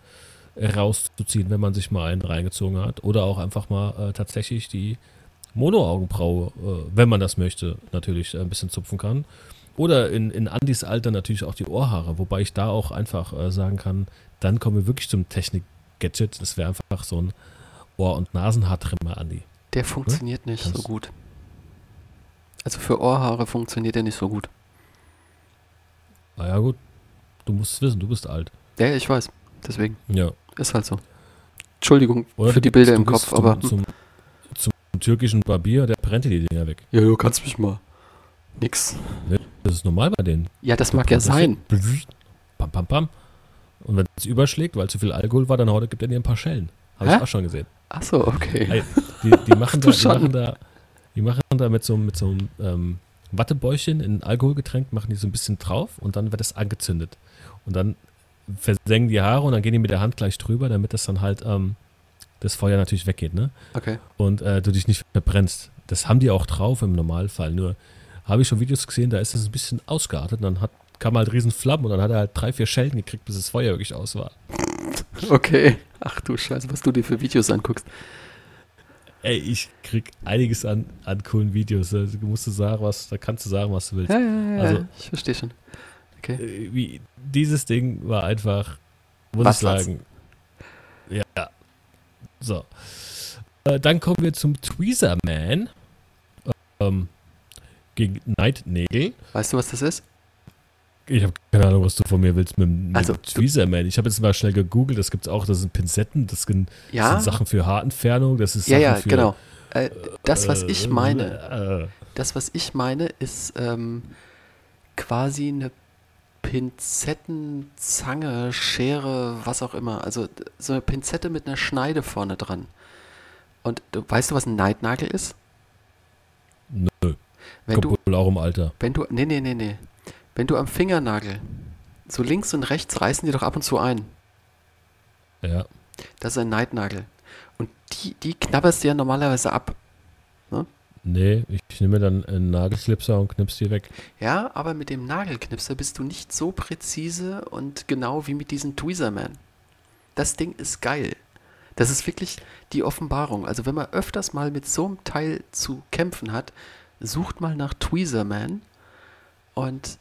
äh, rauszuziehen, wenn man sich mal einen reingezogen hat. Oder auch einfach mal äh, tatsächlich die Mono-Augenbraue, äh, wenn man das möchte, natürlich ein bisschen zupfen kann. Oder in, in Andys Alter natürlich auch die Ohrhaare, wobei ich da auch einfach äh, sagen kann, dann kommen wir wirklich zum Technik-Gadget. Das wäre einfach so ein Ohr- und Nasenhaartrimmer, Andi. Der funktioniert nicht so gut. Also für Ohrhaare funktioniert der nicht so gut. Naja, gut. Du musst es wissen, du bist alt. Ja, ich weiß. Deswegen. Ja. Ist halt so. Entschuldigung Oder für die Bilder gehst- im Kopf, gehst zum, aber. Zum, zum türkischen Barbier, der brennt dir die Dinger weg. Ja, du kannst mich mal. Nix. Das ist normal bei denen. Ja, das mag ja sein. Pam, pam, pam. Und wenn es überschlägt, weil zu viel Alkohol war, dann gibt er dir ein paar Schellen. Habe ich auch schon gesehen. Achso, okay. Ey, Die, die, machen, da, die, schon. machen da, die machen da mit so, einem- mit so einem ähm, Wattebäuchchen in Alkohol getränkt, machen die so ein bisschen drauf und dann wird es angezündet. Und dann versengen die Haare und dann gehen die mit der Hand gleich drüber, damit das dann halt ähm, das Feuer natürlich weggeht, ne? Okay. Und äh, du dich nicht verbrennst. Das haben die auch drauf im Normalfall. Nur habe ich schon Videos gesehen, da ist das ein bisschen ausgeartet und dann hat, kam halt riesen Flammen und dann hat er halt drei, vier Schellen gekriegt, bis das Feuer wirklich aus war. Okay. Ach du Scheiße, was du dir für Videos anguckst. Ey, ich krieg einiges an, an coolen Videos. Da musst du sagen, was, da kannst du sagen, was du willst. Ja, ja, ja, Also- ich verstehe schon. Okay. Äh, Wie, dieses Ding war einfach, muss Was ich sagen. Ja. So. Äh, dann kommen wir zum Tweezer Man. Ähm, gegen Nightnagel. Weißt du, was das ist? Ich habe keine Ahnung, was du von mir willst mit, mit Also, also, Tweezer Man. Ich habe jetzt mal schnell gegoogelt, das gibt es auch, das sind Pinzetten, das sind, das Ja. sind Sachen für Haarentfernung, das ist Ja, Sachen ja, für, genau. Äh, das, was äh, ich meine, Äh, das, was ich meine, ist ähm, quasi eine Pinzettenzange, Schere, was auch immer. Also so eine Pinzette mit einer Schneide vorne dran. Und du, weißt du, was ein Neidnagel ist? nö, Wenn du, kommt wohl auch im Alter. wenn du, nee, nee, nee, nee. Wenn du am Fingernagel so links und rechts reißen die doch ab und zu ein. Ja. Das ist ein Neidnagel. Und die, die knabberst du ja normalerweise ab. Nee, ich nehme dann einen Nagelklipser und knips die weg. Ja, aber mit dem Nagelknipser bist du nicht so präzise und genau wie mit diesem Tweezerman. Das Ding ist geil. Das ist wirklich die Offenbarung. Also wenn man öfters mal mit so einem Teil zu kämpfen hat, sucht mal nach Tweezerman und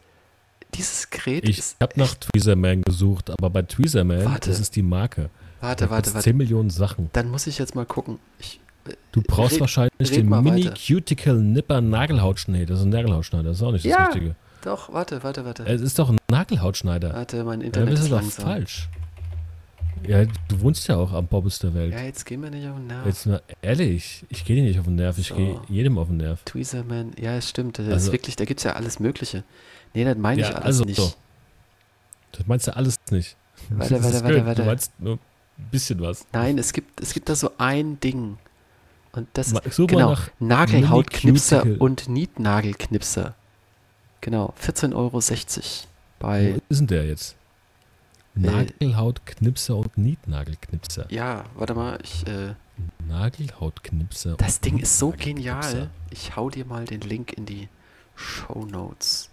dieses Gerät Ich ist habe nach Tweezerman gesucht, aber bei Tweezerman, Warte. das ist die Marke. Warte, Da warte, warte. 10 Millionen Sachen. Dann muss ich jetzt mal gucken. Ich, Du brauchst Red- wahrscheinlich red den mal Mini weiter. Cuticle Nipper Nagelhautschneider. Das ist ein Nagelhautschneider, das ist auch nicht das Ja. Richtige. doch, warte, warte, warte. Es ist doch ein Nagelhautschneider. Warte, mein Ja, Internet bist ist du doch falsch. Ja, du wohnst ja auch am Bobbes der Welt. Ja, jetzt gehen wir nicht auf den Nerv. Jetzt mal ehrlich, ich gehe dir nicht auf den Nerv, ich So. gehe jedem auf den Nerv. Tweezerman, ja, es stimmt. Das ist Also- wirklich, da gibt es ja alles Mögliche. Nee, das meine ich Ja, alles also nicht. so. Das meinst du alles nicht. Warte, warte, ist warte, warte. Du meinst nur ein bisschen was. Nein, es gibt, es gibt da so ein Ding. Und das ist, such mal genau, Nagelhautknipser und Nietnagelknipser. Genau, 14,60 Euro bei, Wo ist denn der jetzt? Nagelhautknipser und Nietnagelknipser. ja, warte mal, ich, äh, Nagelhautknipser. das Ding ist so genial. Ich hau dir mal den Link in die Show Notes.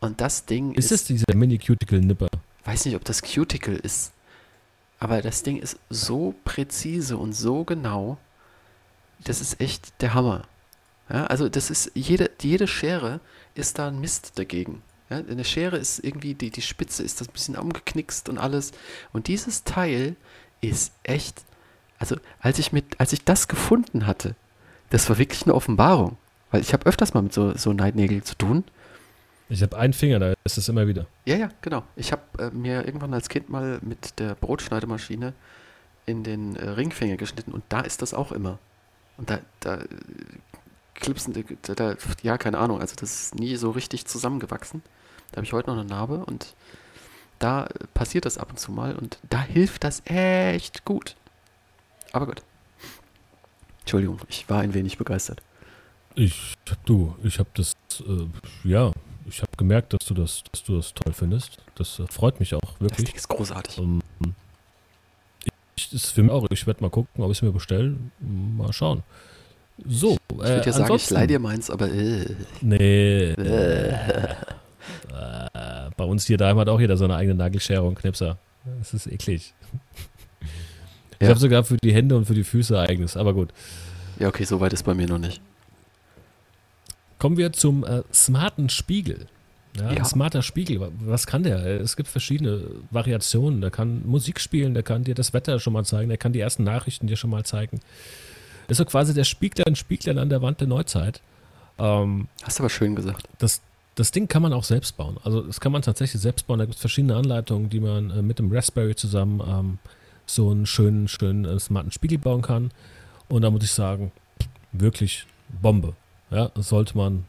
Und das Ding Ist ist, es dieser Mini-Cuticle-Nipper? weiß nicht, ob das Cuticle ist, aber das Ding ist so präzise und so genau, das ist echt der Hammer. Ja, also das ist, jede, jede Schere ist da ein Mist dagegen. Ja, eine Schere ist irgendwie, die, die Spitze ist das ein bisschen umgeknickst und alles. Und dieses Teil ist echt, also als ich mit, als ich das gefunden hatte, das war wirklich eine Offenbarung. Weil ich habe öfters mal mit so, so Neidnägeln zu tun. Ich habe einen Finger, da ist es immer wieder. Ja, ja, genau. Ich habe äh, mir irgendwann als Kind mal mit der Brotschneidemaschine in den äh, Ringfinger geschnitten und da ist das auch immer. Und da, da äh, klipsen, die- da, da, ja, keine Ahnung, also das ist nie so richtig zusammengewachsen. Da habe ich heute noch eine Narbe und da äh, passiert das ab und zu mal und da hilft das echt gut. Aber gut. Entschuldigung, ich war ein wenig begeistert. Ich, du, ich habe das, äh, ja, ich habe gemerkt, dass du das, dass du das toll findest. Das äh, freut mich auch Das wirklich. Ding ist großartig. Ähm, das ist für mich auch. Ich werde mal gucken, ob ich es mir bestelle. Mal schauen. So, Ich würde ja sagen, ich leih dir meins, aber äh, Nee. äh, uns hier daheim hat auch jeder seine eigene Nagelschere und Knipser. Das ist eklig. Ich Ja. habe sogar für die Hände und für die Füße eigenes, aber gut. Ja, okay, so weit ist bei mir noch nicht. Kommen wir zum äh, smarten Spiegel. Ja, Ja. Ein smarter Spiegel, wa- was kann der? Es gibt verschiedene Variationen. Der kann Musik spielen, der kann dir das Wetter schon mal zeigen, der kann die ersten Nachrichten dir schon mal zeigen. Ist so quasi der Spieglein, Spieglein an der Wand der Neuzeit. Ähm, Hast du aber schön gesagt. das, das Ding kann man auch selbst bauen. Also das kann man tatsächlich selbst bauen. Da gibt es verschiedene Anleitungen, die man äh, mit dem Raspberry zusammen ähm, so einen schönen, schönen äh, smarten Spiegel bauen kann. Und da muss ich sagen, wirklich Bombe. Ja, das sollte man,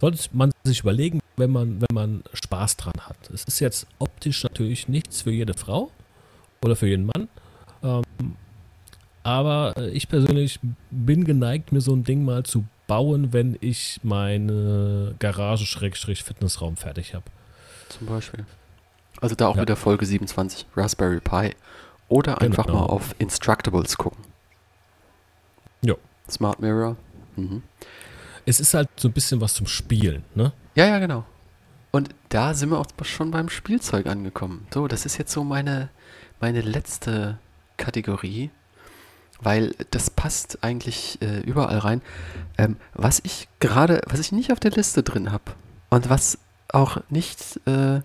sollte man sich überlegen, wenn man, wenn man Spaß dran hat. Es ist jetzt optisch natürlich nichts für jede Frau oder für jeden Mann. Ähm, aber ich persönlich bin geneigt, mir so ein Ding mal zu bauen, wenn ich meine Garage-Fitnessraum fertig habe. Zum Beispiel. Also da auch Ja. wieder Folge 27, Raspberry Pi. Oder einfach Genau. mal auf Instructables gucken. Jo. Smart Mirror. Mhm. Es ist halt so ein bisschen was zum Spielen, ne? Ja, ja, genau. Und da sind wir auch schon beim Spielzeug angekommen. So, das ist jetzt so meine, meine letzte Kategorie, weil das passt eigentlich äh, überall rein. Ähm, was ich gerade, was ich nicht auf der Liste drin habe und was auch nicht äh,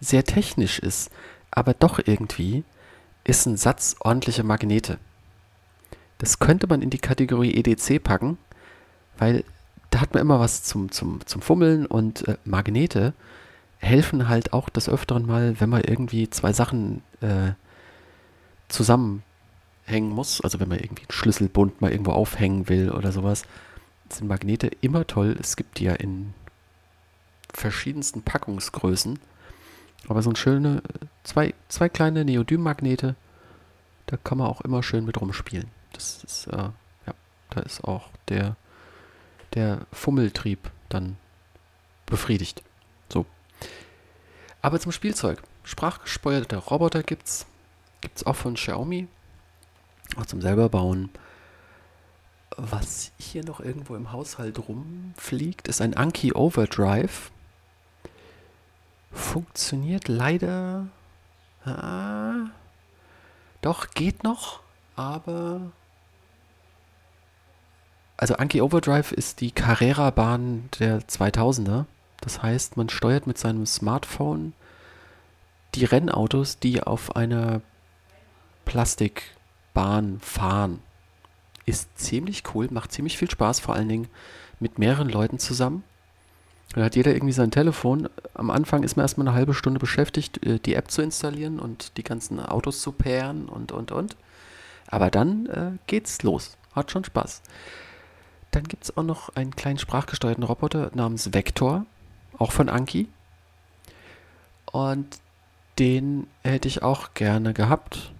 sehr technisch ist, aber doch irgendwie, ist ein Satz ordentliche Magnete. Das könnte man in die Kategorie EDC packen, weil da hat man immer was zum, zum, zum Fummeln und äh, Magnete helfen halt auch des Öfteren mal, wenn man irgendwie zwei Sachen äh, zusammenhängen muss. Also wenn man irgendwie einen Schlüsselbund mal irgendwo aufhängen will oder sowas, sind Magnete immer toll. Es gibt die ja in verschiedensten Packungsgrößen. Aber so ein schöne, zwei, zwei kleine Neodym-Magnete, da kann man auch immer schön mit rumspielen. Das ist, äh, ja, da ist auch der der Fummeltrieb dann befriedigt. So. Aber zum Spielzeug. Sprachgesteuerte Roboter gibt's. Gibt's auch von Xiaomi. Auch zum selber bauen. Was hier noch irgendwo im Haushalt rumfliegt, ist ein Anki Overdrive. Funktioniert leider. Ah, doch, geht noch, aber also Anki Overdrive ist die Carrera-Bahn der 2000er. Das heißt, man steuert mit seinem Smartphone die Rennautos, die auf einer Plastikbahn fahren. Ist ziemlich cool, macht ziemlich viel Spaß, vor allen Dingen mit mehreren Leuten zusammen. Da hat jeder irgendwie sein Telefon. Am Anfang ist man erstmal eine halbe Stunde beschäftigt, äh, die App zu installieren und die ganzen Autos zu pairen und, und, und. Aber dann äh, geht's los. Hat schon Spaß. Dann gibt es auch noch einen kleinen sprachgesteuerten Roboter namens Vector, auch von Anki. Und den hätte ich auch gerne gehabt.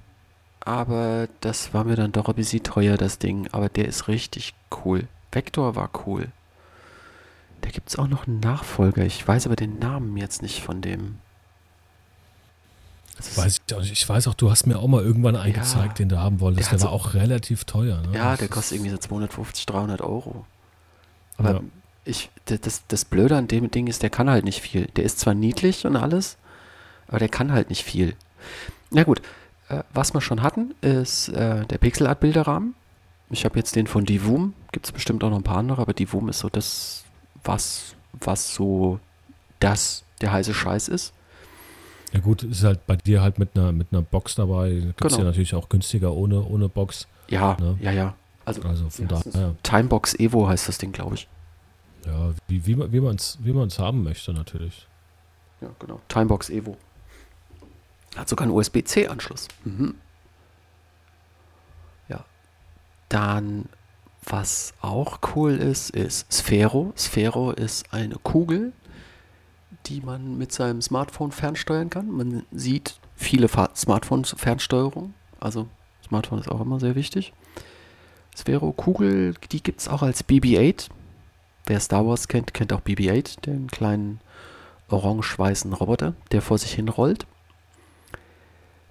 Aber das war mir dann doch ein bisschen teuer, das Ding. Aber der ist richtig cool. Vector war cool. Da gibt es auch noch einen Nachfolger. Ich weiß aber den Namen jetzt nicht von dem. Das Weiß ich, auch nicht. ich weiß auch, du hast mir auch mal irgendwann einen gezeigt, den du haben wolltest. Der Der, war so- auch relativ teuer. Ne? Ja, der kostet irgendwie so 250, 300 Euro. Aber Ja. ich, das, das Blöde an dem Ding ist, der kann halt nicht viel. Der ist zwar niedlich und alles, aber der kann halt nicht viel. Na gut, äh, was wir schon hatten, ist äh, der Pixelart-Bilderrahmen. Ich habe jetzt den von Divoom. Gibt es bestimmt auch noch ein paar andere, aber Divoom ist so das, was, was so das, der heiße Scheiß ist. Ja gut, ist halt bei dir halt mit einer, mit einer Box dabei. Gibt es Genau. ja natürlich auch günstiger ohne, ohne Box. Ja, Ne? ja, ja. Also, Also von heißt daher, es? Timebox Evo heißt das Ding, glaube ich. ja, wie, wie, man- wie man es wie man's haben möchte natürlich. Ja, genau. Timebox Evo. Hat sogar einen USB-C-Anschluss. Mhm. Ja. Dann, was auch cool ist, ist Sphero. Sphero ist eine Kugel, die man mit seinem Smartphone fernsteuern kann. Man sieht viele Smartphone-Fernsteuerung. Also Smartphone ist auch immer sehr wichtig. Sphero Kugel, die gibt es auch als BB-8. Wer Star Wars kennt, kennt auch BB-8, den kleinen orange-weißen Roboter, der vor sich hin rollt.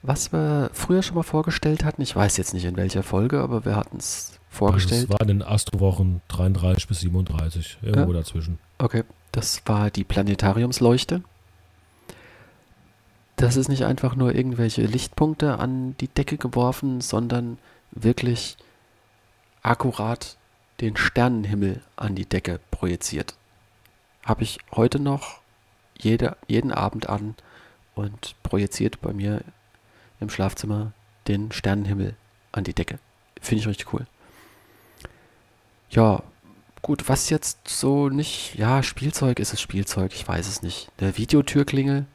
Was wir früher schon mal vorgestellt hatten, ich weiß jetzt nicht in welcher Folge, aber wir hatten es vorgestellt. Also es war in den Astrowochen 33 bis 37, irgendwo dazwischen. Okay, das war die Planetariumsleuchte. Das ist nicht einfach nur irgendwelche Lichtpunkte an die Decke geworfen, sondern wirklich akkurat den Sternenhimmel an die Decke projiziert. Habe ich heute noch jede, jeden Abend an und projiziert bei mir im Schlafzimmer den Sternenhimmel an die Decke. Finde ich richtig cool. Ja, gut, was jetzt so nicht, ja, Spielzeug ist es Spielzeug, ich weiß es nicht. Der Videotürklingel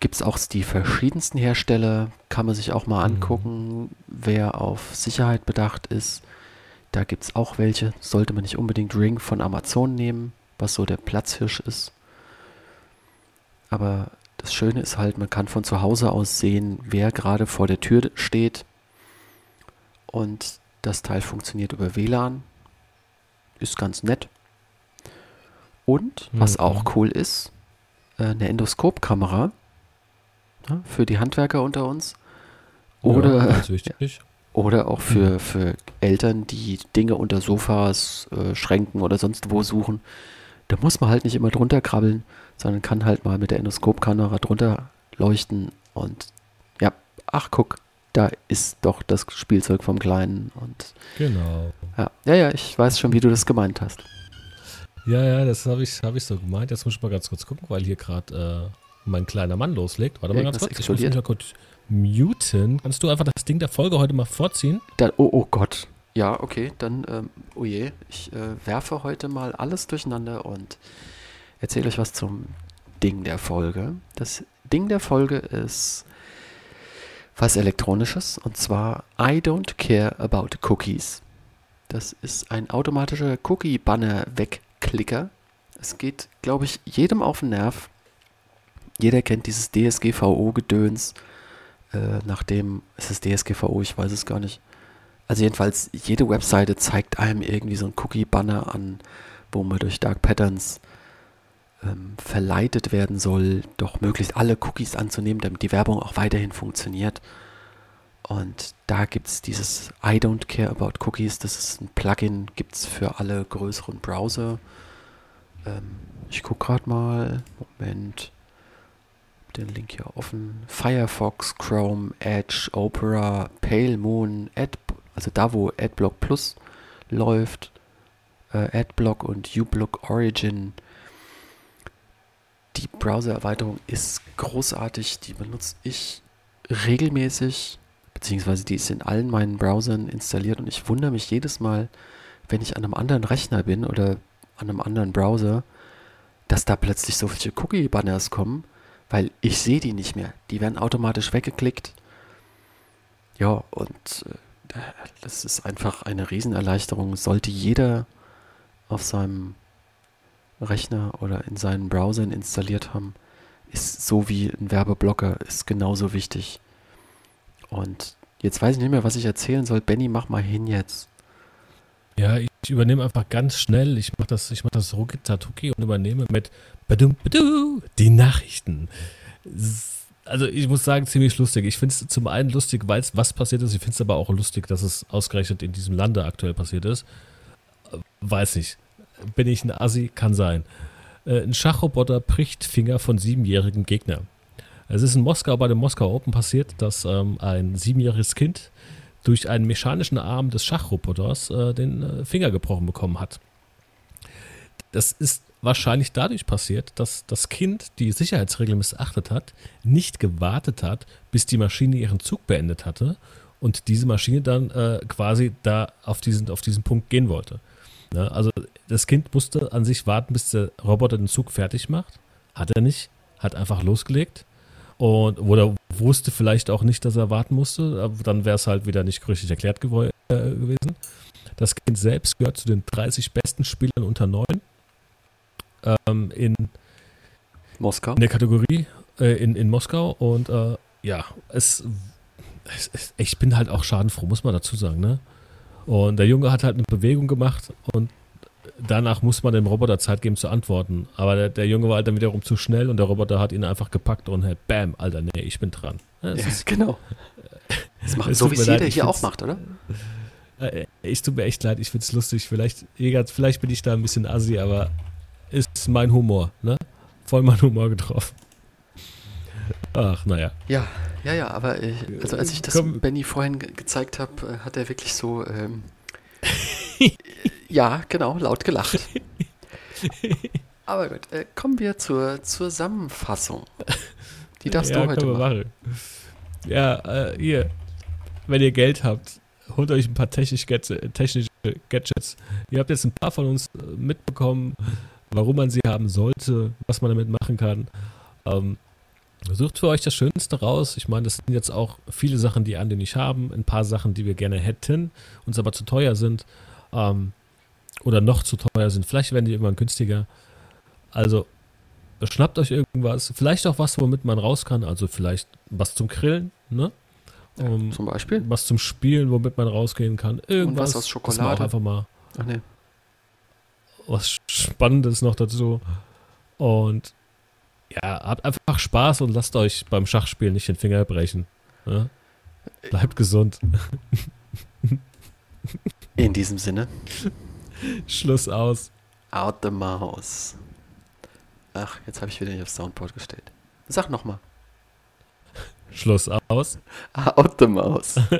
gibt es auch die verschiedensten Hersteller, kann man sich auch mal Mhm. angucken, wer auf Sicherheit bedacht ist. Da gibt es auch welche, sollte man nicht unbedingt Ring von Amazon nehmen, was so der Platzhirsch ist. Aber das Schöne ist halt, man kann von zu Hause aus sehen, wer gerade vor der Tür steht. Und das Teil funktioniert über WLAN. Ist ganz nett. Und, was Mhm. auch cool ist, äh, eine Endoskopkamera ja, für die Handwerker unter uns. Ja, Oder, wichtig. oder auch für, für Eltern, die Dinge unter Sofas, äh, Schränken oder sonst wo suchen. Da muss man halt nicht immer drunter krabbeln, sondern kann halt mal mit der Endoskopkamera drunter leuchten und ja, ach guck, da ist doch das Spielzeug vom Kleinen und Genau. ja, ja, ja, ich weiß schon, wie du das gemeint hast. Ja, ja, das habe ich, hab ich so gemeint. Jetzt muss ich mal ganz kurz gucken, weil hier gerade äh, mein kleiner Mann loslegt. Warte mal ganz kurz. Ich muss explodiert. kurz muten. Kannst du einfach das Ding der Folge heute mal vorziehen? Dann, oh, oh Gott. Ja, okay, dann, ähm, oh je, ich äh, werfe heute mal alles durcheinander und erzähle euch was zum Ding der Folge. Das Ding der Folge ist was Elektronisches und zwar I don't care about cookies. Das ist ein automatischer Cookie-Banner-Wegklicker. Es geht, glaube ich, jedem auf den Nerv. Jeder kennt dieses DSGVO-Gedöns. Äh, nachdem, ist es DSGVO, ich weiß es gar nicht. Also jedenfalls, jede Webseite zeigt einem irgendwie so ein Cookie-Banner an, wo man durch Dark Patterns ähm, verleitet werden soll, doch möglichst alle Cookies anzunehmen, damit die Werbung auch weiterhin funktioniert. Und da gibt es dieses I don't care about cookies. Das ist ein Plugin, gibt es für alle größeren Browser. Ähm, ich gucke gerade mal. Moment. Den Link hier offen. Firefox, Chrome, Edge, Opera, Pale Moon, Ad, also da wo AdBlock Plus läuft, äh, AdBlock und uBlock Origin. Die Browser-Erweiterung ist großartig, die benutze ich regelmäßig, beziehungsweise die ist in allen meinen Browsern installiert und ich wundere mich jedes Mal, wenn ich an einem anderen Rechner bin oder an einem anderen Browser, dass da plötzlich solche Cookie-Banners kommen, weil ich sehe die nicht mehr. Die werden automatisch weggeklickt. Ja, und äh, das ist einfach eine Riesenerleichterung. Sollte jeder auf seinem Rechner oder in seinen Browsern installiert haben, ist so wie ein Werbeblocker, ist genauso wichtig. Und jetzt weiß ich nicht mehr, was ich erzählen soll. Benny, mach mal hin jetzt. Ja, ich übernehme einfach ganz schnell. Ich mache das, ich das Ruki und übernehme mit badum, badu, die Nachrichten. Also ich muss sagen, ziemlich lustig. Ich finde es zum einen lustig, weil es was passiert ist. Ich finde es aber auch lustig, dass es ausgerechnet in diesem Lande aktuell passiert ist. Äh, Weiß nicht. Bin ich ein Assi? Kann sein. Äh, Ein Schachroboter bricht Finger von siebenjährigen Gegner. Es ist in Moskau bei dem Moskau Open passiert, dass ähm, ein siebenjähriges Kind durch einen mechanischen Arm des Schachroboters äh, den äh, Finger gebrochen bekommen hat. Das ist wahrscheinlich dadurch passiert, dass das Kind die Sicherheitsregeln missachtet hat, nicht gewartet hat, bis die Maschine ihren Zug beendet hatte und diese Maschine dann äh, quasi da auf diesen, auf diesen Punkt gehen wollte. Ne? Also das Kind musste an sich warten, bis der Roboter den Zug fertig macht. Hat er nicht, hat einfach losgelegt. Und oder wusste vielleicht auch nicht, dass er warten musste. Aber dann wäre es halt wieder nicht richtig erklärt äh, gewesen. Das Kind selbst gehört zu den 30 besten Spielern unter 9 ähm, in, Moskau. in der Kategorie äh, in, in Moskau. Und äh, ja, es, es, es, ich bin halt auch schadenfroh, muss man dazu sagen. Ne? Und der Junge hat halt eine Bewegung gemacht und danach muss man dem Roboter Zeit geben zu antworten. Aber der, der Junge war halt dann wiederum zu schnell und der Roboter hat ihn einfach gepackt und halt, bam, Alter, nee, ich bin dran. Ja, es Ja, ist, genau. Das macht, so wie es jeder ich hier auch macht, oder? äh, es tut mir echt leid, ich find's lustig. Vielleicht, vielleicht bin ich da ein bisschen assi, aber ist mein Humor, ne? Vollmann Humor getroffen. Ach, naja. Ja, ja, ja, aber ich, also als ich das Komm. Benny vorhin ge gezeigt habe, äh, hat er wirklich so, ähm, ja, genau, laut gelacht. Aber gut, äh, kommen wir zur Zusammenfassung. Die darfst ja, du heute machen. machen. Ja, äh, hier, wenn ihr Geld habt, holt euch ein paar technisch Gadget, technische Gadgets. Ihr habt jetzt ein paar von uns äh, mitbekommen, warum man sie haben sollte, was man damit machen kann. Ähm, sucht für euch das Schönste raus. Ich meine, das sind jetzt auch viele Sachen, die Andi nicht haben, ein paar Sachen, die wir gerne hätten, uns aber zu teuer sind ähm, oder noch zu teuer sind. Vielleicht werden die irgendwann günstiger. Also schnappt euch irgendwas, vielleicht auch was, womit man raus kann, also vielleicht was zum Grillen, ne? Um, Zum Beispiel. was zum Spielen, womit man rausgehen kann. Irgendwas. was aus Schokolade? einfach mal Ach nee. was Spannendes noch dazu. Und ja, habt einfach Spaß und lasst euch beim Schachspielen nicht den Finger brechen. Ne? Bleibt gesund. In diesem Sinne, Schluss aus. out the mouse. Ach, jetzt habe ich wieder nicht aufs Soundboard gestellt. Sag nochmal. Schluss aus. Out the mouse.